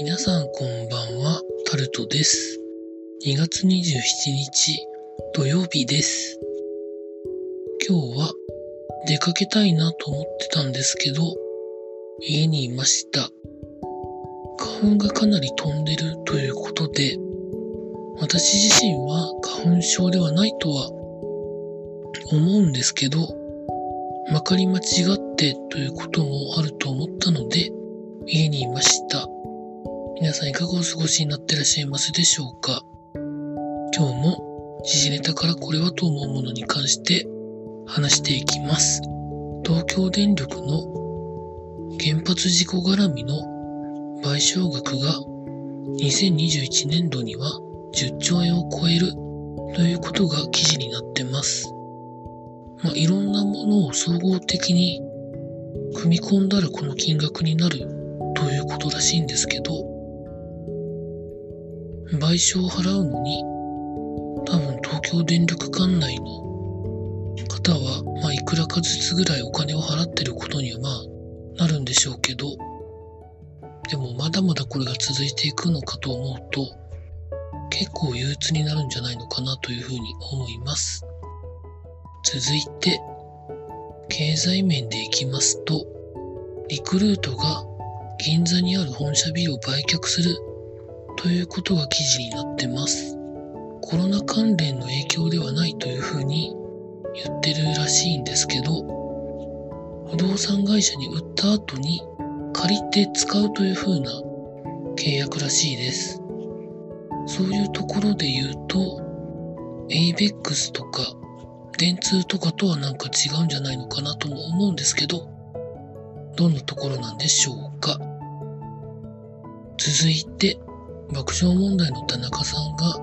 皆さんこんばんは、タルトです。2月27日土曜日です。今日は出かけたいなと思ってたんですけど、家にいました。花粉がかなり飛んでるということで、私自身は花粉症ではないとは思うんですけど、まかり間違ってということもあると思ったので、家にいました。皆さんいかがお過ごしになってらっしゃいますでしょうか？今日も時事ネタからこれはと思うものに関して話していきます。東京電力の原発事故絡みの賠償額が2021年度には10兆円を超えるということが記事になってます。まあ、いろんなものを総合的に組み込んだらこの金額になるということらしいんですけど、賠償を払うのに、多分東京電力管内の方は、まあ、いくらかずつぐらいお金を払ってることにはまあ、なるんでしょうけど、でもまだまだこれが続いていくのかと思うと、結構憂鬱になるんじゃないのかなというふうに思います。続いて、経済面でいきますと、リクルートが銀座にある本社ビルを売却するということが記事になってます。コロナ関連の影響ではないというふうに言ってるらしいんですけど、不動産会社に売った後に借りて使うというふうな契約らしいです。そういうところで言うと、ABEX とか電通とかとはなんか違うんじゃないのかなとも思うんですけど、どんなところなんでしょうか。続いて、爆笑問題の田中さんが、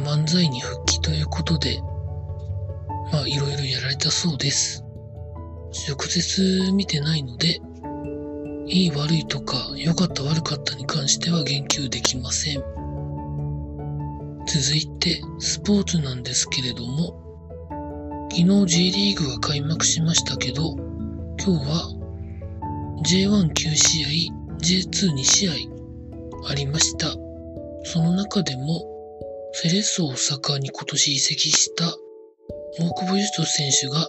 まあ、漫才に復帰ということで、まあいろいろやられたそうです。直接見てないので、いい悪いとか良かった悪かったに関しては言及できません。続いて、スポーツなんですけれども、昨日 J リーグが開幕しましたけど、今日は J19 試合、J22 試合ありました。その中でも、セレッソ大阪に今年移籍した大久保嘉人選手が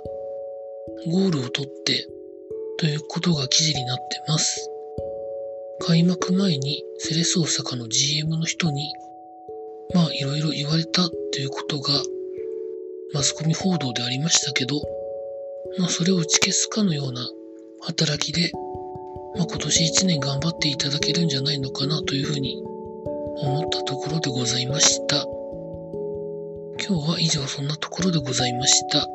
ゴールを取ってということが記事になってます。開幕前にセレッソ大阪の GM の人にまあいろいろ言われたということがマスコミ報道でありましたけど、まあそれを打ち消すかのような働きで、まあ今年1年頑張っていただけるんじゃないのかなというふうに思ったところでございました。今日は以上そんなところでございました。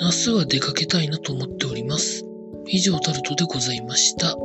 明日は出かけたいなと思っております。以上タルトでございました。